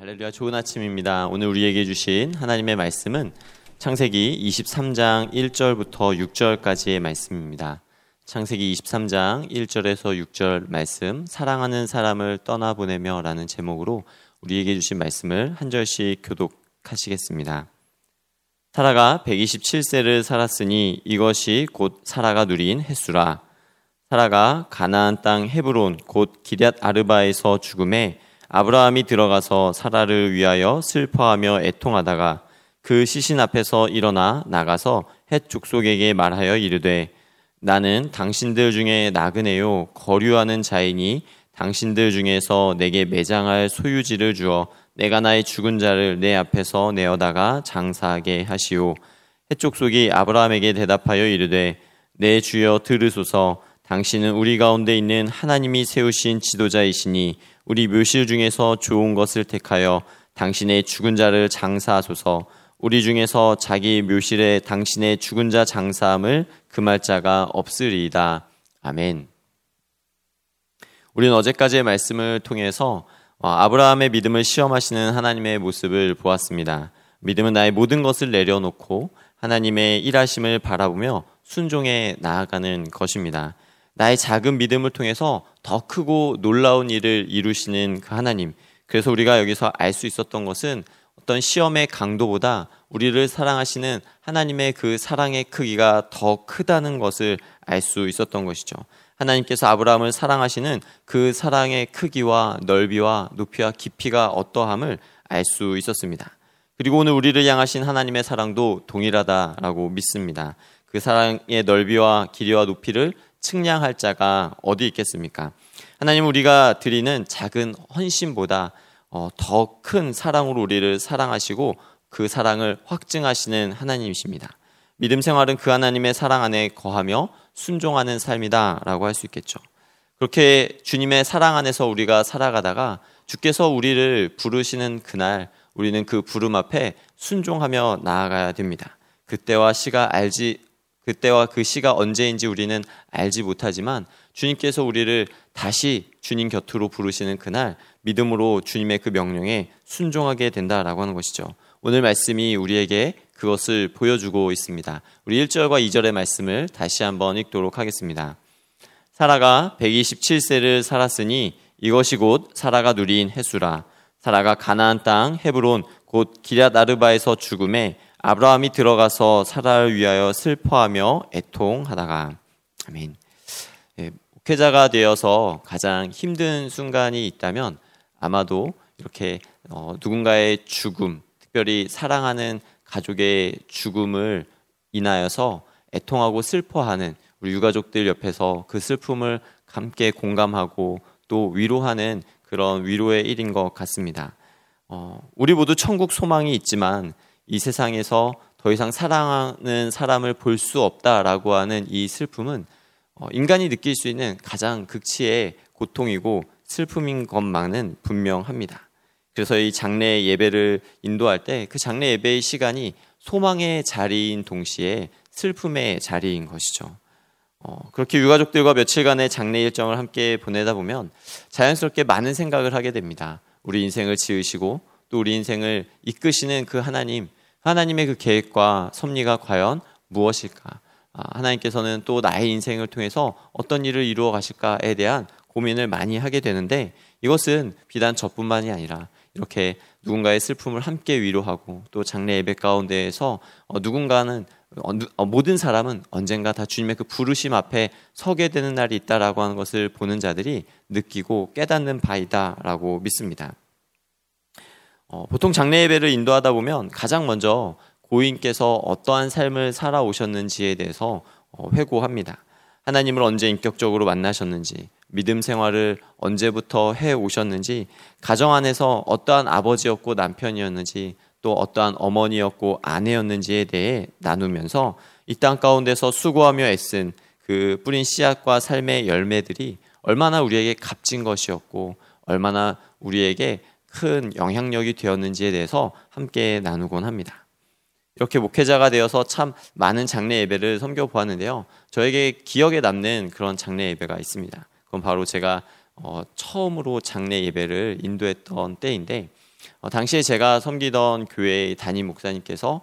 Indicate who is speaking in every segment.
Speaker 1: 할렐루야 좋은 아침입니다. 오늘 우리에게 주신 하나님의 말씀은 창세기 23장 1절부터 6절까지의 말씀입니다. 창세기 23장 1절에서 6절 말씀 사랑하는 사람을 떠나보내며라는 제목으로 우리에게 주신 말씀을 한 절씩 교독하시겠습니다. 사라가 127세를 살았으니 이것이 곧 사라가 누린 횟수라 사라가 가나안 땅 헤브론 곧 기럇 아르바에서 죽음에 아브라함이 들어가서 사라를 위하여 슬퍼하며 애통하다가 그 시신 앞에서 일어나 나가서 헷 족속에게 말하여 이르되 나는 당신들 중에 나그네요. 거류하는 자이니 당신들 중에서 내게 매장할 소유지를 주어 내가 나의 죽은 자를 내 앞에서 내어다가 장사하게 하시오. 헷 족속이 아브라함에게 대답하여 이르되 내 주여 들으소서. 당신은 우리 가운데 있는 하나님이 세우신 지도자이시니 우리 묘실 중에서 좋은 것을 택하여 당신의 죽은 자를 장사하소서 우리 중에서 자기 묘실에 당신의 죽은 자 장사함을 금할 자가 없으리이다. 아멘. 우리는 어제까지의 말씀을 통해서 어, 아브라함의 믿음을 시험하시는 하나님의 모습을 보았습니다. 믿음은 나의 모든 것을 내려놓고 하나님의 일하심을 바라보며 순종해 나아가는 것입니다. 나의 작은 믿음을 통해서 더 크고 놀라운 일을 이루시는 그 하나님. 그래서 우리가 여기서 알 수 있었던 것은 어떤 시험의 강도보다 우리를 사랑하시는 하나님의 그 사랑의 크기가 더 크다는 것을 알 수 있었던 것이죠. 하나님께서 아브라함을 사랑하시는 그 사랑의 크기와 넓이와 높이와 깊이가 어떠함을 알 수 있었습니다. 그리고 오늘 우리를 향하신 하나님의 사랑도 동일하다라고 믿습니다. 그 사랑의 넓이와 길이와 높이를 측량할 자가 어디 있겠습니까? 하나님 우리가 드리는 작은 헌신보다 어, 더큰 사랑으로 우리를 사랑하시고 그 사랑을 확증하시는 하나님이십니다. 믿음 생활은 그 하나님의 사랑 안에 거하며 순종하는 삶이다라고 할 수 있겠죠. 그렇게 주님의 사랑 안에서 우리가 살아가다가 주께서 우리를 부르시는 그날 우리는 그 부름 앞에 순종하며 나아가야 됩니다. 그때와 시가 알지 그때와 그 시가 언제인지 우리는 알지 못하지만 주님께서 우리를 다시 주님 곁으로 부르시는 그날 믿음으로 주님의 그 명령에 순종하게 된다라고 하는 것이죠. 오늘 말씀이 우리에게 그것을 보여주고 있습니다. 우리 1절과 2절의 말씀을 다시 한번 읽도록 하겠습니다. 사라가 127세를 살았으니 이것이 곧 사라가 누린 해수라. 사라가 가나안 땅 헤브론 곧 기럇 아르바에서 죽음에 아브라함이 들어가서 사라를 위하여 슬퍼하며 애통하다가 아멘. 예, 목회자가 되어서 가장 힘든 순간이 있다면 아마도 이렇게 어, 누군가의 죽음, 특별히 사랑하는 가족의 죽음을 인하여서 애통하고 슬퍼하는 우리 유가족들 옆에서 그 슬픔을 함께 공감하고 또 위로하는 그런 위로의 일인 것 같습니다. 어, 우리 모두 천국 소망이 있지만 이 세상에서 더 이상 사랑하는 사람을 볼 수 없다라고 하는 이 슬픔은 어, 인간이 느낄 수 있는 가장 극치의 고통이고 슬픔인 것만은 분명합니다. 그래서 이 장례 예배를 인도할 때 그 장례 예배의 시간이 소망의 자리인 동시에 슬픔의 자리인 것이죠. 어, 그렇게 유가족들과 며칠간의 장례 일정을 함께 보내다 보면 자연스럽게 많은 생각을 하게 됩니다. 우리 인생을 지으시고 또 우리 인생을 이끄시는 그 하나님, 하나님의 그 계획과 섭리가 과연 무엇일까? 아, 하나님께서는 또 나의 인생을 통해서 어떤 일을 이루어 가실까에 대한 고민을 많이 하게 되는데 이것은 비단 저뿐만이 아니라 이렇게 누군가의 슬픔을 함께 위로하고 또 장례 예배 가운데에서 어, 누군가는 어, 어, 모든 사람은 언젠가 다 주님의 그 부르심 앞에 서게 되는 날이 있다라고 하는 것을 보는 자들이 느끼고 깨닫는 바이다라고 믿습니다. 어, 보통 장례 예배를 인도하다 보면 가장 먼저 고인께서 어떠한 삶을 살아오셨는지에 대해서 어, 회고합니다. 하나님을 언제 인격적으로 만나셨는지, 믿음 생활을 언제부터 해 오셨는지, 가정 안에서 어떠한 아버지였고 남편이었는지, 또 어떠한 어머니였고 아내였는지에 대해 나누면서 이 땅 가운데서 수고하며 애쓴 그 뿌린 씨앗과 삶의 열매들이 얼마나 우리에게 값진 것이었고, 얼마나 우리에게 큰 영향력이 되었는지에 대해서 함께 나누곤 합니다. 이렇게 목회자가 되어서 참 많은 장례 예배를 섬겨 보았는데요. 저에게 기억에 남는 그런 장례 예배가 있습니다. 그건 바로 제가 어, 처음으로 장례 예배를 인도했던 때인데 어, 당시에 제가 섬기던 교회 담임 목사님께서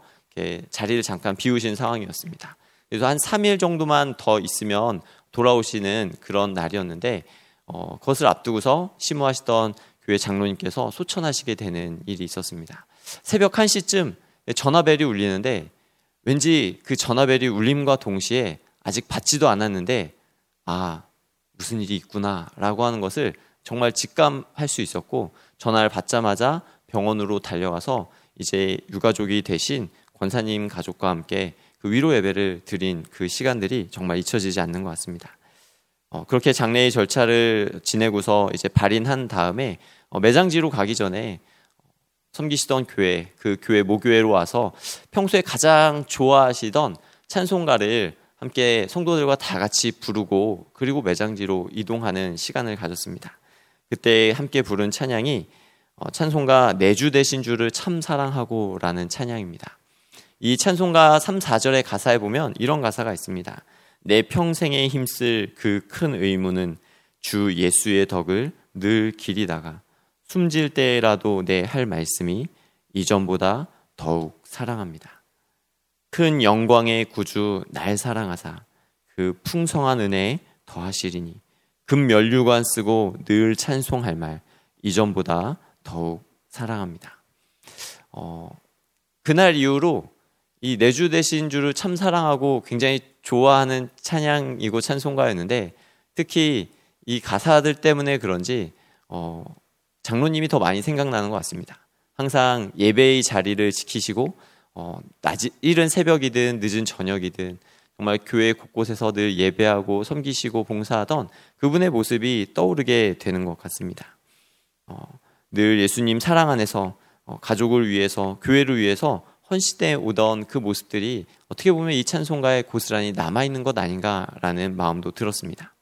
Speaker 1: 자리를 잠깐 비우신 상황이었습니다. 그래서 한 3일 정도만 더 있으면 돌아오시는 그런 날이었는데 어, 그것을 앞두고서 심무하시던 교회 장로님께서 소천하시게 되는 일이 있었습니다. 새벽 1시쯤 전화벨이 울리는데 왠지 그 전화벨이 울림과 동시에 아직 받지도 않았는데 아 무슨 일이 있구나라고 하는 것을 정말 직감할 수 있었고 전화를 받자마자 병원으로 달려가서 이제 유가족이 대신 권사님 가족과 함께 그 위로 예배를 드린 그 시간들이 정말 잊혀지지 않는 것 같습니다. 어, 그렇게 장례의 절차를 지내고서 이제 발인한 다음에 어, 매장지로 가기 전에 섬기시던 교회, 그 교회 모교회로 와서 평소에 가장 좋아하시던 찬송가를 함께 성도들과 다 같이 부르고 그리고 매장지로 이동하는 시간을 가졌습니다. 그때 함께 부른 찬양이 어, 찬송가 내주 되신 주를 참 사랑하고 라는 찬양입니다. 이 찬송가 3, 4절의 가사에 보면 이런 가사가 있습니다. 내 평생에 힘쓸 그 큰 의무는 주 예수의 덕을 늘 기리다가 숨질 때라도 내 할 말씀이 이전보다 더욱 사랑합니다. 큰 영광의 구주 날 사랑하사 그 풍성한 은혜에 더하시리니 금면류관 쓰고 늘 찬송할 말 이전보다 더욱 사랑합니다. 어, 그날 이후로 이 내주 되신 주를 참 사랑하고 굉장히 좋아하는 찬양이고 찬송가였는데 특히 이 가사들 때문에 그런지 어, 장로님이 더 많이 생각나는 것 같습니다. 항상 예배의 자리를 지키시고 어, 낮 이른 새벽이든 늦은 저녁이든 정말 교회 곳곳에서 늘 예배하고 섬기시고 봉사하던 그분의 모습이 떠오르게 되는 것 같습니다. 어, 늘 예수님 사랑 안에서 어, 가족을 위해서 교회를 위해서 헌시대에 오던 그 모습들이 어떻게 보면 이 찬송가에 고스란히 남아 있는 것 아닌가라는 마음도 들었습니다.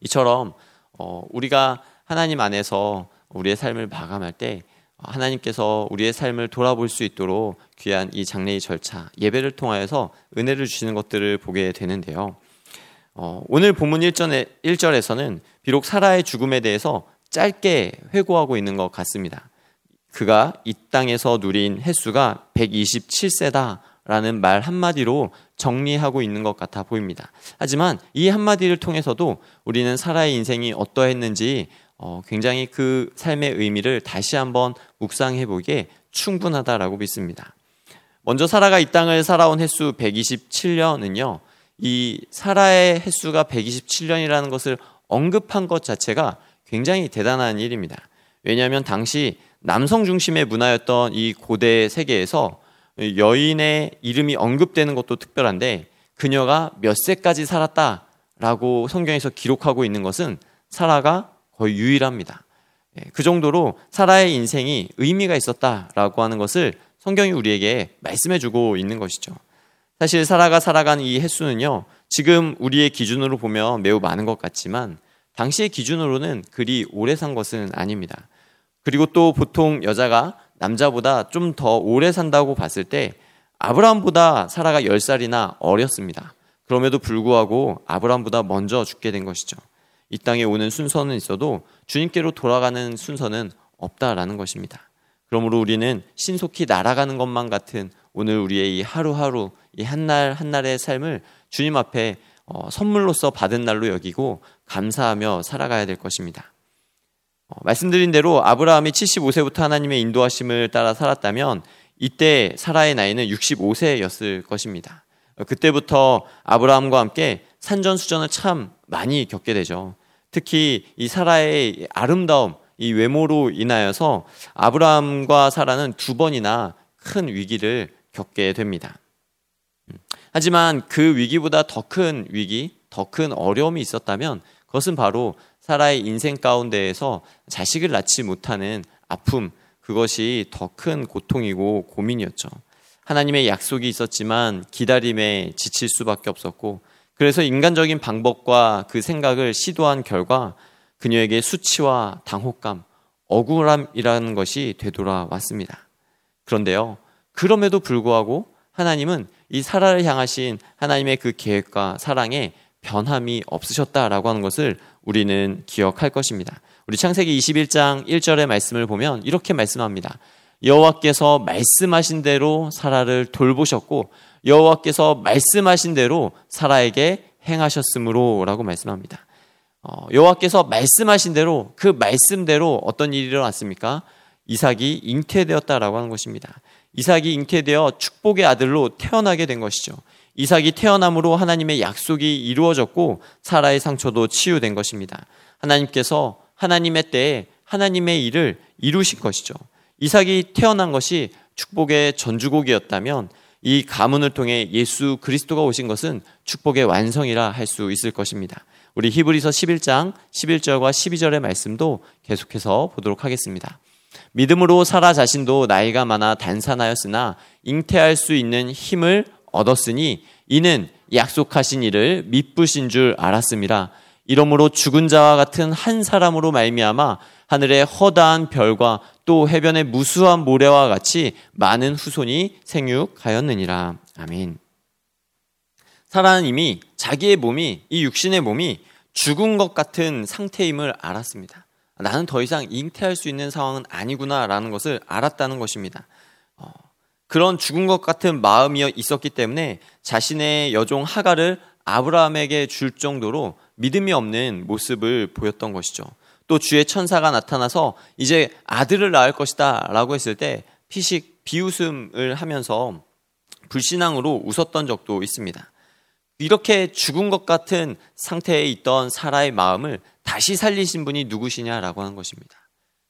Speaker 1: 이처럼 어, 우리가 하나님 안에서 우리의 삶을 마감할 때 하나님께서 우리의 삶을 돌아볼 수 있도록 귀한 이 장례의 절차, 예배를 통하여서 은혜를 주시는 것들을 보게 되는데요. 어, 오늘 본문 1절에, 1절에서는 비록 사라의 죽음에 대해서 짧게 회고하고 있는 것 같습니다. 그가 이 땅에서 누린 횟수가 127세다. 라는 말 한마디로 정리하고 있는 것 같아 보입니다. 하지만 이 한마디를 통해서도 우리는 사라의 인생이 어떠했는지 어, 굉장히 그 삶의 의미를 다시 한번 묵상해 보기에 충분하다라고 믿습니다. 먼저 사라가 이 땅을 살아온 횟수 127년은요, 이 사라의 횟수가 127년이라는 것을 언급한 것 자체가 굉장히 대단한 일입니다. 왜냐하면 당시 남성 중심의 문화였던 이 고대 세계에서 여인의 이름이 언급되는 것도 특별한데 그녀가 몇 세까지 살았다라고 성경에서 기록하고 있는 것은 사라가 거의 유일합니다. 예, 그 정도로 사라의 인생이 의미가 있었다라고 하는 것을 성경이 우리에게 말씀해주고 있는 것이죠. 사실 사라가 살아간 이 횟수는요, 지금 우리의 기준으로 보면 매우 많은 것 같지만 당시의 기준으로는 그리 오래 산 것은 아닙니다. 그리고 또 보통 여자가 남자보다 좀 더 오래 산다고 봤을 때 아브라함보다 사라가 10살이나 어렸습니다. 그럼에도 불구하고 아브라함보다 먼저 죽게 된 것이죠. 이 땅에 오는 순서는 있어도 주님께로 돌아가는 순서는 없다라는 것입니다. 그러므로 우리는 신속히 날아가는 것만 같은 오늘 우리의 이 하루하루 이 한 날 한날의 삶을 주님 앞에 어, 선물로서 받은 날로 여기고 감사하며 살아가야 될 것입니다. 어, 말씀드린 대로 아브라함이 75세부터 하나님의 인도하심을 따라 살았다면 이때 사라의 나이는 65세였을 것입니다. 어, 그때부터 아브라함과 함께 산전수전을 참 많이 겪게 되죠. 특히 이 사라의 아름다움, 이 외모로 인하여서 아브라함과 사라는 두 번이나 큰 위기를 겪게 됩니다. 음, 하지만 그 위기보다 더 큰 위기, 더 큰 어려움이 있었다면 그것은 바로 사라의 인생 가운데에서 자식을 낳지 못하는 아픔, 그것이 더 큰 고통이고 고민이었죠. 하나님의 약속이 있었지만 기다림에 지칠 수밖에 없었고, 그래서 인간적인 방법과 그 생각을 시도한 결과 그녀에게 수치와 당혹감, 억울함이라는 것이 되돌아왔습니다. 그런데요, 그럼에도 불구하고 하나님은 이 사라를 향하신 하나님의 그 계획과 사랑에 변함이 없으셨다라고 하는 것을 우리는 기억할 것입니다. 우리 창세기 21장 1절의 말씀을 보면 이렇게 말씀합니다. 여호와께서 말씀하신 대로 사라를 돌보셨고 여호와께서 말씀하신 대로 사라에게 행하셨으므로라고 말씀합니다. 어, 여호와께서 말씀하신 대로 그 말씀대로 어떤 일이 일어났습니까? 이삭이 잉태되었다라고 하는 것입니다. 이삭이 잉태되어 축복의 아들로 태어나게 된 것이죠. 이삭이 태어남으로 하나님의 약속이 이루어졌고 사라의 상처도 치유된 것입니다. 하나님께서 하나님의 때에 하나님의 일을 이루신 것이죠. 이삭이 태어난 것이 축복의 전주곡이었다면 이 가문을 통해 예수 그리스도가 오신 것은 축복의 완성이라 할 수 있을 것입니다. 우리 히브리서 11장 11절과 12절의 말씀도 계속해서 보도록 하겠습니다. 믿음으로 사라 자신도 나이가 많아 단산하였으나 잉태할 수 있는 힘을 얻었으니 이는 약속하신 이를 미쁘신 줄 알았습니다. 이러므로 죽은 자와 같은 한 사람으로 말미암아 하늘의 허다한 별과 또 해변의 무수한 모래와 같이 많은 후손이 생육하였느니라. 아멘. 사라는 이미 자기의 몸이 이 육신의 몸이 죽은 것 같은 상태임을 알았습니다. 나는 더 이상 잉태할 수 있는 상황은 아니구나라는 것을 알았다는 것입니다. 어, 그런 죽은 것 같은 마음이 있었기 때문에 자신의 여종 하가를 아브라함에게 줄 정도로 믿음이 없는 모습을 보였던 것이죠. 또 주의 천사가 나타나서 이제 아들을 낳을 것이다 라고 했을 때 피식 비웃음을 하면서 불신앙으로 웃었던 적도 있습니다. 이렇게 죽은 것 같은 상태에 있던 사라의 마음을 다시 살리신 분이 누구시냐라고 하는 것입니다.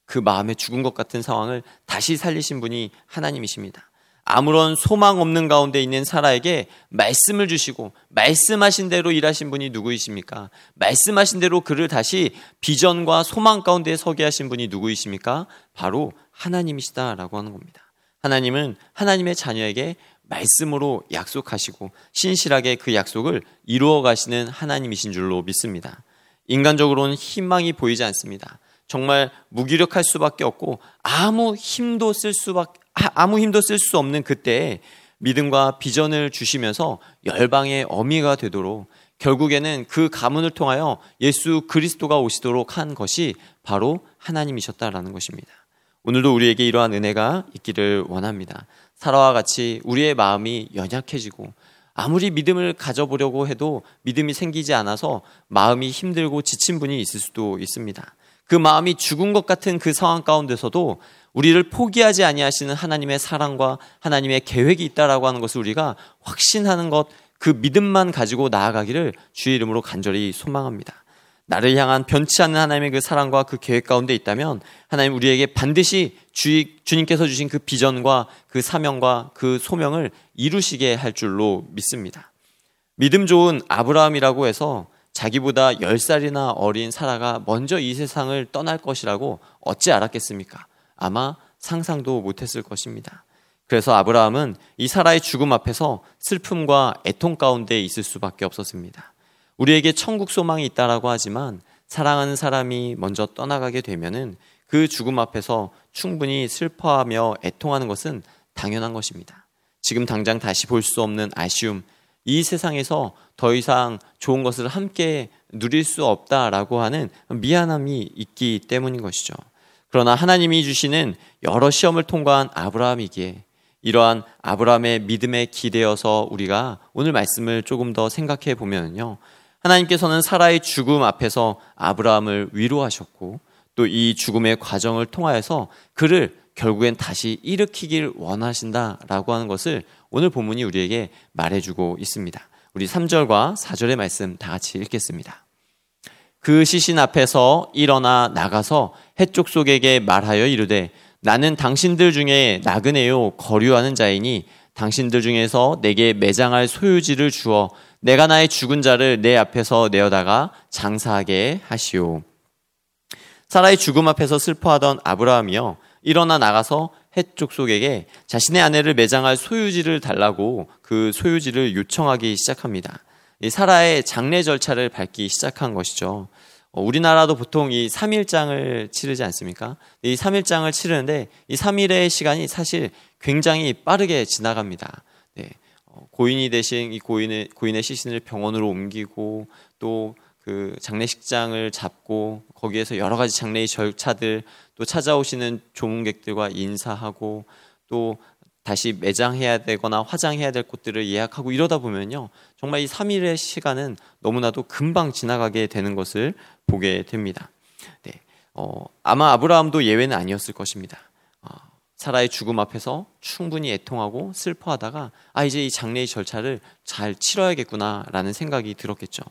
Speaker 1: 그 마음에 죽은 것 같은 상황을 다시 살리신 분이 하나님이십니다. 아무런 소망 없는 가운데 있는 사라에게 말씀을 주시고 말씀하신 대로 일하신 분이 누구이십니까? 말씀하신 대로 그를 다시 비전과 소망 가운데 서게 하신 분이 누구이십니까? 바로 하나님이시다라고 하는 겁니다. 하나님은 하나님의 자녀에게 말씀으로 약속하시고 신실하게 그 약속을 이루어 가시는 하나님이신 줄로 믿습니다. 인간적으로는 희망이 보이지 않습니다. 정말 무기력할 수밖에 없고 아무 힘도 쓸 수밖에 아무 힘도 쓸 수 없는 그때에 믿음과 비전을 주시면서 열방의 어미가 되도록 결국에는 그 가문을 통하여 예수 그리스도가 오시도록 한 것이 바로 하나님이셨다라는 것입니다. 오늘도 우리에게 이러한 은혜가 있기를 원합니다. 사라와 같이 우리의 마음이 연약해지고 아무리 믿음을 가져보려고 해도 믿음이 생기지 않아서 마음이 힘들고 지친 분이 있을 수도 있습니다. 그 마음이 죽은 것 같은 그 상황 가운데서도 우리를 포기하지 아니하시는 하나님의 사랑과 하나님의 계획이 있다라고 하는 것을 우리가 확신하는 것, 그 믿음만 가지고 나아가기를 주의 이름으로 간절히 소망합니다. 나를 향한 변치 않는 하나님의 그 사랑과 그 계획 가운데 있다면 하나님 우리에게 반드시 주, 주님께서 주신 그 비전과 그 사명과 그 소명을 이루시게 할 줄로 믿습니다. 믿음 좋은 아브라함이라고 해서 자기보다 10살이나 어린 사라가 먼저 이 세상을 떠날 것이라고 어찌 알았겠습니까? 아마 상상도 못했을 것입니다. 그래서 아브라함은 이 사라의 죽음 앞에서 슬픔과 애통 가운데 있을 수밖에 없었습니다. 우리에게 천국 소망이 있다라고 하지만 사랑하는 사람이 먼저 떠나가게 되면은 그 죽음 앞에서 충분히 슬퍼하며 애통하는 것은 당연한 것입니다. 지금 당장 다시 볼 수 없는 아쉬움, 이 세상에서 더 이상 좋은 것을 함께 누릴 수 없다라고 하는 미안함이 있기 때문인 것이죠. 그러나 하나님이 주시는 여러 시험을 통과한 아브라함이기에 이러한 아브라함의 믿음에 기대어서 우리가 오늘 말씀을 조금 더 생각해 보면요. 하나님께서는 사라의 죽음 앞에서 아브라함을 위로하셨고 또 이 죽음의 과정을 통하여서 그를 결국엔 다시 일으키길 원하신다라고 하는 것을 오늘 본문이 우리에게 말해주고 있습니다. 우리 3절과 4절의 말씀 다 같이 읽겠습니다. 그 시신 앞에서 일어나 나가서 해쪽 속에게 말하여 이르되 나는 당신들 중에 나그네요 거류하는 자이니 당신들 중에서 내게 매장할 소유지를 주어 내가 나의 죽은 자를 내 앞에서 내어다가 장사하게 하시오. 사라의 죽음 앞에서 슬퍼하던 아브라함이요. 일어나 나가서 해쪽 속에게 자신의 아내를 매장할 소유지를 달라고 그 소유지를 요청하기 시작합니다. 사라의 장례 절차를 밟기 시작한 것이죠. 어, 우리나라도 보통 이 3일장을 치르지 않습니까? 이 3일장을 치르는데 이 3일의 시간이 사실 굉장히 빠르게 지나갑니다. 네. 고인이 되신 이 고인의, 고인의 시신을 병원으로 옮기고 또 그 장례식장을 잡고 거기에서 여러 가지 장례의 절차들 또 찾아오시는 조문객들과 인사하고 또 다시 매장해야 되거나 화장해야 될 곳들을 예약하고 이러다 보면요. 정말 이 3일의 시간은 너무나도 금방 지나가게 되는 것을 보게 됩니다. 네. 어, 아마 아브라함도 예외는 아니었을 것입니다. 어, 사라의 죽음 앞에서 충분히 애통하고 슬퍼하다가 아 이제 이 장례의 절차를 잘 치러야겠구나라는 생각이 들었겠죠.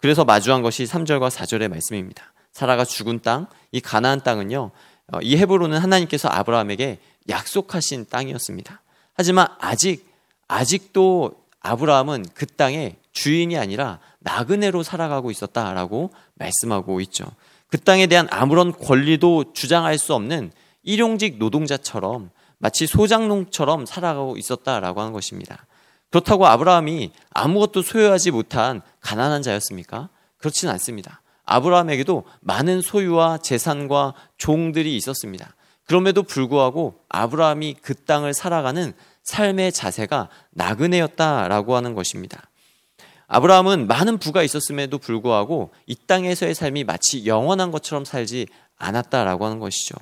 Speaker 1: 그래서 마주한 것이 3절과 4절의 말씀입니다. 사라가 죽은 땅, 이 가나안 땅은요. 어, 이 헤브론은 하나님께서 아브라함에게 약속하신 땅이었습니다. 하지만 아직 아직도 아브라함은 그 땅의 주인이 아니라 나그네로 살아가고 있었다라고 말씀하고 있죠. 그 땅에 대한 아무런 권리도 주장할 수 없는 일용직 노동자처럼 마치 소장농처럼 살아가고 있었다라고 하는 것입니다. 그렇다고 아브라함이 아무것도 소유하지 못한 가난한 자였습니까? 그렇지는 않습니다. 아브라함에게도 많은 소유와 재산과 종들이 있었습니다. 그럼에도 불구하고 아브라함이 그 땅을 살아가는 삶의 자세가 나그네였다라고 하는 것입니다. 아브라함은 많은 부가 있었음에도 불구하고 이 땅에서의 삶이 마치 영원한 것처럼 살지 않았다라고 하는 것이죠.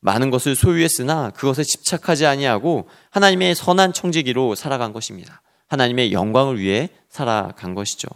Speaker 1: 많은 것을 소유했으나 그것에 집착하지 아니하고 하나님의 선한 청지기로 살아간 것입니다. 하나님의 영광을 위해 살아간 것이죠.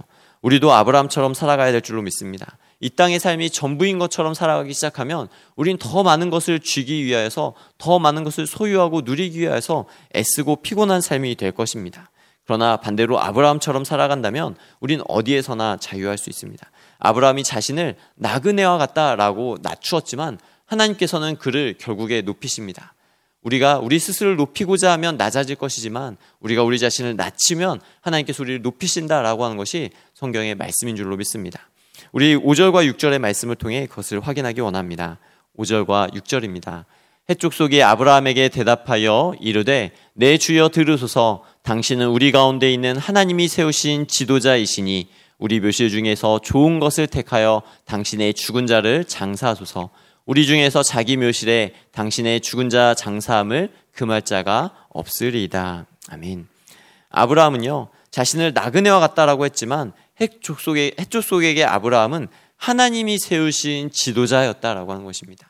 Speaker 1: 우리도 아브라함처럼 살아가야 될 줄로 믿습니다. 이 땅의 삶이 전부인 것처럼 살아가기 시작하면 우린 더 많은 것을 쥐기 위하여서 더 많은 것을 소유하고 누리기 위하여서 애쓰고 피곤한 삶이 될 것입니다. 그러나 반대로 아브라함처럼 살아간다면 우린 어디에서나 자유할 수 있습니다. 아브라함이 자신을 나그네와 같다라고 낮추었지만 하나님께서는 그를 결국에 높이십니다. 우리가 우리 스스로를 높이고자 하면 낮아질 것이지만 우리가 우리 자신을 낮추면 하나님께서 우리를 높이신다라고 하는 것이 성경의 말씀인 줄로 믿습니다. 우리 5절과 6절의 말씀을 통해 그것을 확인하기 원합니다. 5절과 6절입니다. 해쪽 속에 아브라함에게 대답하여 이르되 내 주여 들으소서 당신은 우리 가운데 있는 하나님이 세우신 지도자이시니 우리 묘실 중에서 좋은 것을 택하여 당신의 죽은 자를 장사하소서 우리 중에서 자기 묘실에 당신의 죽은 자 장사함을 금할 자가 없으리이다. 아멘. 아브라함은요 자신을 나그네와 같다라고 했지만 해쪽 속에 해쪽 속에게 아브라함은 하나님이 세우신 지도자였다라고 하는 것입니다.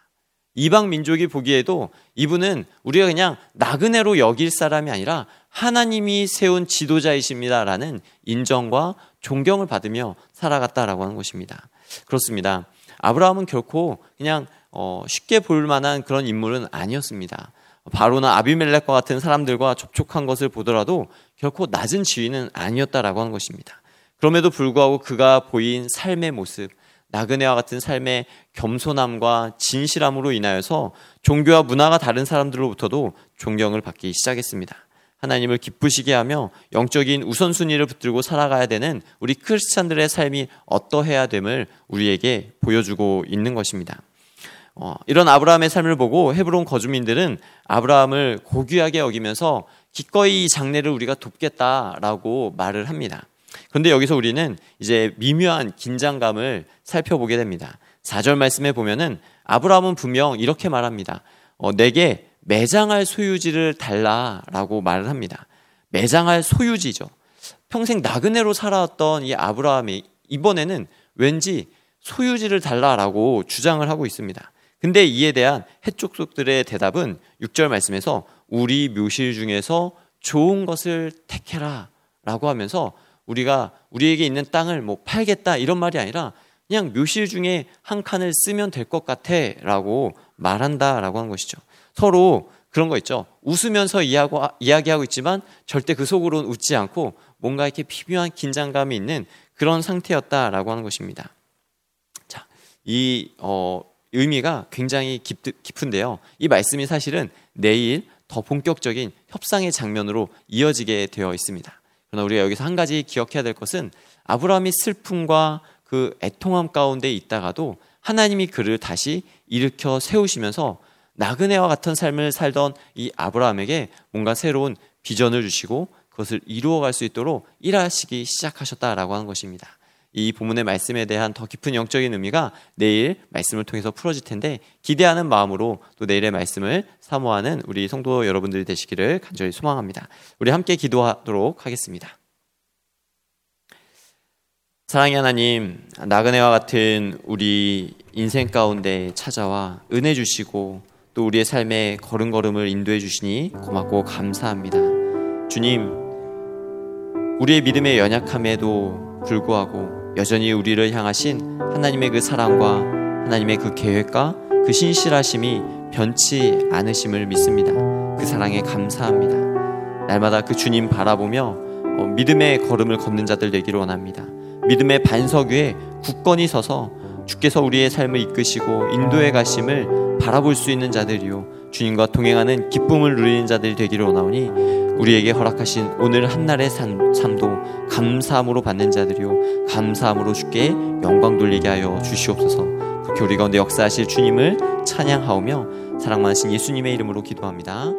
Speaker 1: 이방 민족이 보기에도 이분은 우리가 그냥 나그네로 여길 사람이 아니라 하나님이 세운 지도자이십니다라는 인정과 존경을 받으며 살아갔다라고 하는 것입니다. 그렇습니다. 아브라함은 결코 그냥 어, 쉽게 볼 만한 그런 인물은 아니었습니다. 바로나 아비멜렉과 같은 사람들과 접촉한 것을 보더라도 결코 낮은 지위는 아니었다라고 하는 것입니다. 그럼에도 불구하고 그가 보인 삶의 모습, 나그네와 같은 삶의 겸손함과 진실함으로 인하여서 종교와 문화가 다른 사람들로부터도 존경을 받기 시작했습니다. 하나님을 기쁘시게 하며 영적인 우선순위를 붙들고 살아가야 되는 우리 크리스찬들의 삶이 어떠해야 됨을 우리에게 보여주고 있는 것입니다. 어, 이런 아브라함의 삶을 보고 헤브론 거주민들은 아브라함을 고귀하게 여기면서 기꺼이 이 장례를 우리가 돕겠다라고 말을 합니다. 그런데 여기서 우리는 이제 미묘한 긴장감을 살펴보게 됩니다. 4절 말씀에 보면은 아브라함은 분명 이렇게 말합니다. 어, 내게 매장할 소유지를 달라라고 말을 합니다. 매장할 소유지죠. 평생 나그네로 살아왔던 이 아브라함이 이번에는 왠지 소유지를 달라라고 주장을 하고 있습니다. 근데 이에 대한 해족속들의 대답은 6절 말씀에서 우리 묘실 중에서 좋은 것을 택해라 라고 하면서 우리가 우리에게 있는 땅을 뭐 팔겠다 이런 말이 아니라 그냥 묘실 중에 한 칸을 쓰면 될 것 같아 라고 말한다 라고 하는 것이죠. 서로 그런 거 있죠. 웃으면서 이야기하고, 이야기하고 있지만 절대 그 속으로는 웃지 않고 뭔가 이렇게 피묘한 긴장감이 있는 그런 상태였다라고 하는 것입니다. 자, 이, 어, 의미가 굉장히 깊, 깊은데요. 이 말씀이 사실은 내일 더 본격적인 협상의 장면으로 이어지게 되어 있습니다. 그러나 우리가 여기서 한 가지 기억해야 될 것은 아브라함이 슬픔과 그 애통함 가운데 있다가도 하나님이 그를 다시 일으켜 세우시면서 나그네와 같은 삶을 살던 이 아브라함에게 뭔가 새로운 비전을 주시고 그것을 이루어갈 수 있도록 일하시기 시작하셨다라고 하는 것입니다. 이 본문의 말씀에 대한 더 깊은 영적인 의미가 내일 말씀을 통해서 풀어질 텐데 기대하는 마음으로 또 내일의 말씀을 사모하는 우리 성도 여러분들이 되시기를 간절히 소망합니다. 우리 함께 기도하도록 하겠습니다. 사랑의 하나님, 나그네와 같은 우리 인생 가운데 찾아와 은혜 주시고 또 우리의 삶에 걸음걸음을 인도해 주시니 고맙고 감사합니다. 주님, 우리의 믿음의 연약함에도 불구하고 여전히 우리를 향하신 하나님의 그 사랑과 하나님의 그 계획과 그 신실하심이 변치 않으심을 믿습니다. 그 사랑에 감사합니다. 날마다 그 주님 바라보며 어, 믿음의 걸음을 걷는 자들 되기를 원합니다. 믿음의 반석 위에 굳건히 서서 주께서 우리의 삶을 이끄시고 인도해 가심을 바라볼 수 있는 자들이요 주님과 동행하는 기쁨을 누리는 자들이 되기를 원하오니 우리에게 허락하신 오늘 한날의 삶, 삶도 감사함으로 받는 자들이요 감사함으로 주께 영광 돌리게 하여 주시옵소서 그렇게 우리 가운데 역사하실 주님을 찬양하오며 사랑 많으신 예수님의 이름으로 기도합니다.